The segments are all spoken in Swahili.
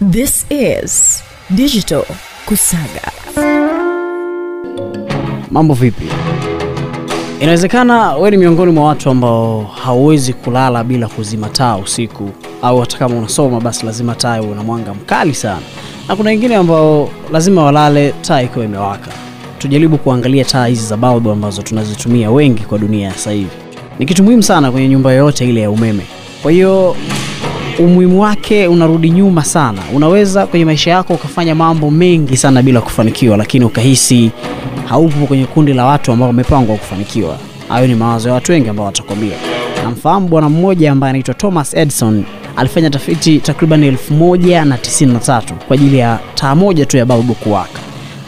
This is Digital Kusaga. Mambo vipi? Inawezekana wewe ni miongoni mwa watu ambao hauwezi kulala bila kuzima taa usiku, au hata kama unasoma basi lazima taa iwe na mwanga mkali sana, na kuna wengine ambao lazima walale taa ikiwa imewaka. Tujaribu kuangalia taa hizi za balbu ambazo tunazitumia wengi kwa dunia ya sasa hivi. Ni kitu muhimu sana kwenye nyumba yoyote ile ya umeme. Kwa hiyo umuhimu wake unarudi nyuma sana. Unaweza kwenye maisha yako ukafanya mambo mengi sana bila kufanikiwa, lakini ukahisi haupo kwenye kundi la watu ambao wamepangwa kufanikiwa. Hayo ni mawazo ya watu wengi ambao watakwambia. Namfahamu bwana mmoja ambaye anaitwa Thomas Edison, alifanya tafiti takriban elfu moja na tisini na tatu kwa ajili ya taa moja tu ya balbu kuwaka.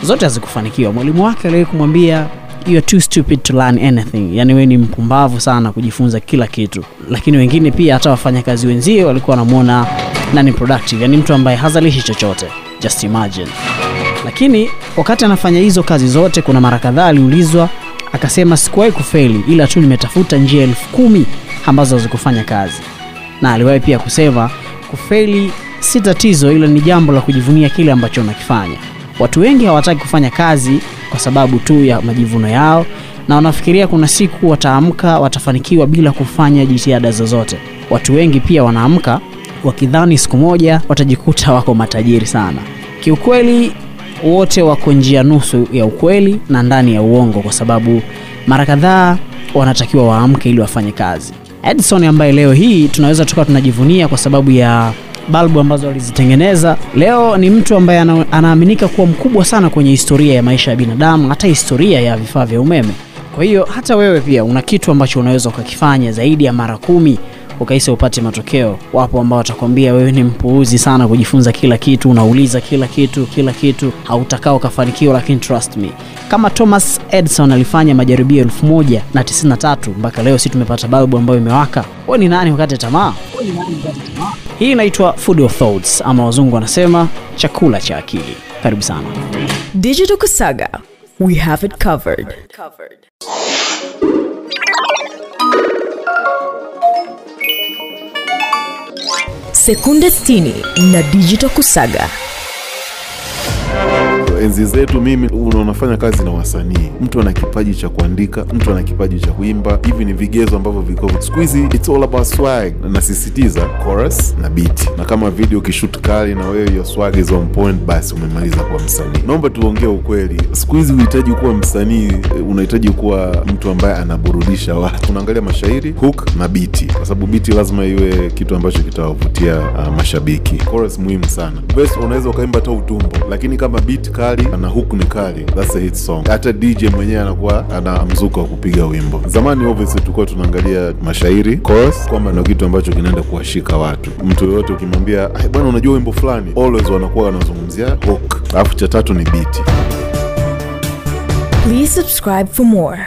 Zote hazikufanikiwa. Mwalimu wake aliwahi kumwambia you are too stupid to learn anything, yani wewe ni mpumbavu sana kujifunza kila kitu. Lakini wengine pia hata wafanyakazi wenzie walikuwa wanamwona nani productive, yani mtu ambaye hazalishi chochote. Just imagine. Lakini wakati anafanya hizo kazi zote, kuna mara kadhaa aliulizwa, akasema sikuwahi kufeli, ila tu nimetafuta njia elfu kumi ambazo hazikufanya kazi. Na aliwahi pia kusema kufeli si tatizo, ila ni jambo la kujivunia kile ambacho unakifanya. Watu wengi hawataki kufanya kazi kwa sababu tu ya majivuno yao, na wanafikiria kuna siku wataamka watafanikiwa bila kufanya jitihada zozote. Watu wengi pia wanaamka wakidhani siku moja watajikuta wako matajiri sana. Kiukweli wote wako njia nusu ya ukweli na ndani ya uongo, kwa sababu mara kadhaa wanatakiwa waamke ili wafanye kazi. Edison ambaye leo hii tunaweza tukawa tunajivunia kwa sababu ya balbu ambazo alizitengeneza, leo ni mtu ambaye anaaminika kuwa mkubwa sana kwenye historia ya maisha ya binadamu, hata historia ya vifaa vya umeme. Kwa hiyo hata wewe pia una kitu ambacho unaweza ukakifanya zaidi ya mara kumi ukahisi upate matokeo. Wapo ambao watakwambia wewe ni mpuuzi sana kujifunza kila kitu, unauliza kila kitu kila kitu, hautakaa ukafanikiwa. Lakini trust me, kama Thomas Edison alifanya majaribio elfu moja na tisini na tatu mpaka leo si tumepata balbu ambayo imewaka, wewe ni nani ukate tamaa? Hii inaitwa food of thoughts, ama wazungu wanasema chakula cha akili. Karibu sana. Digital Kusaga. We have it covered. Sekunde 60 na Digital Kusaga. Enzi zetu mimi unafanya kazi na wasanii. Mtu ana kipaji cha kuandika mtu ana kipaji cha kuimba. Hivi ni vigezo ambavyo viko. Siku hizi it's all about swag. Nasisitiza chorus na beat. Na kama video ukishoot kali na wewe your swag is on point basi umemaliza kuwa msanii. Naomba tuongee ukweli. Siku hizi uhitaji kuwa msanii unahitaji kuwa mtu ambaye anaburudisha watu. Unaangalia mashairi hook na biti kwa sababu biti lazima iwe kitu ambacho kitawavutia uh, mashabiki. Chorus muhimu sana. Verse unaweza ukaimba hata utumbo lakini kama beat kali na hook ni kali. That's a hit song. Hata dj mwenyewe anakuwa ana mzuko wa kupiga wimbo. Zamani obviously tulikuwa tunaangalia mashairi chorus kwamba ndio kitu ambacho kinaenda kuwashika watu. Mtu yoyote ukimwambia "Ai, bwana unajua wimbo fulani always wanakuwa wanazungumzia hook. Alafu cha tatu ni beat. Please subscribe for more.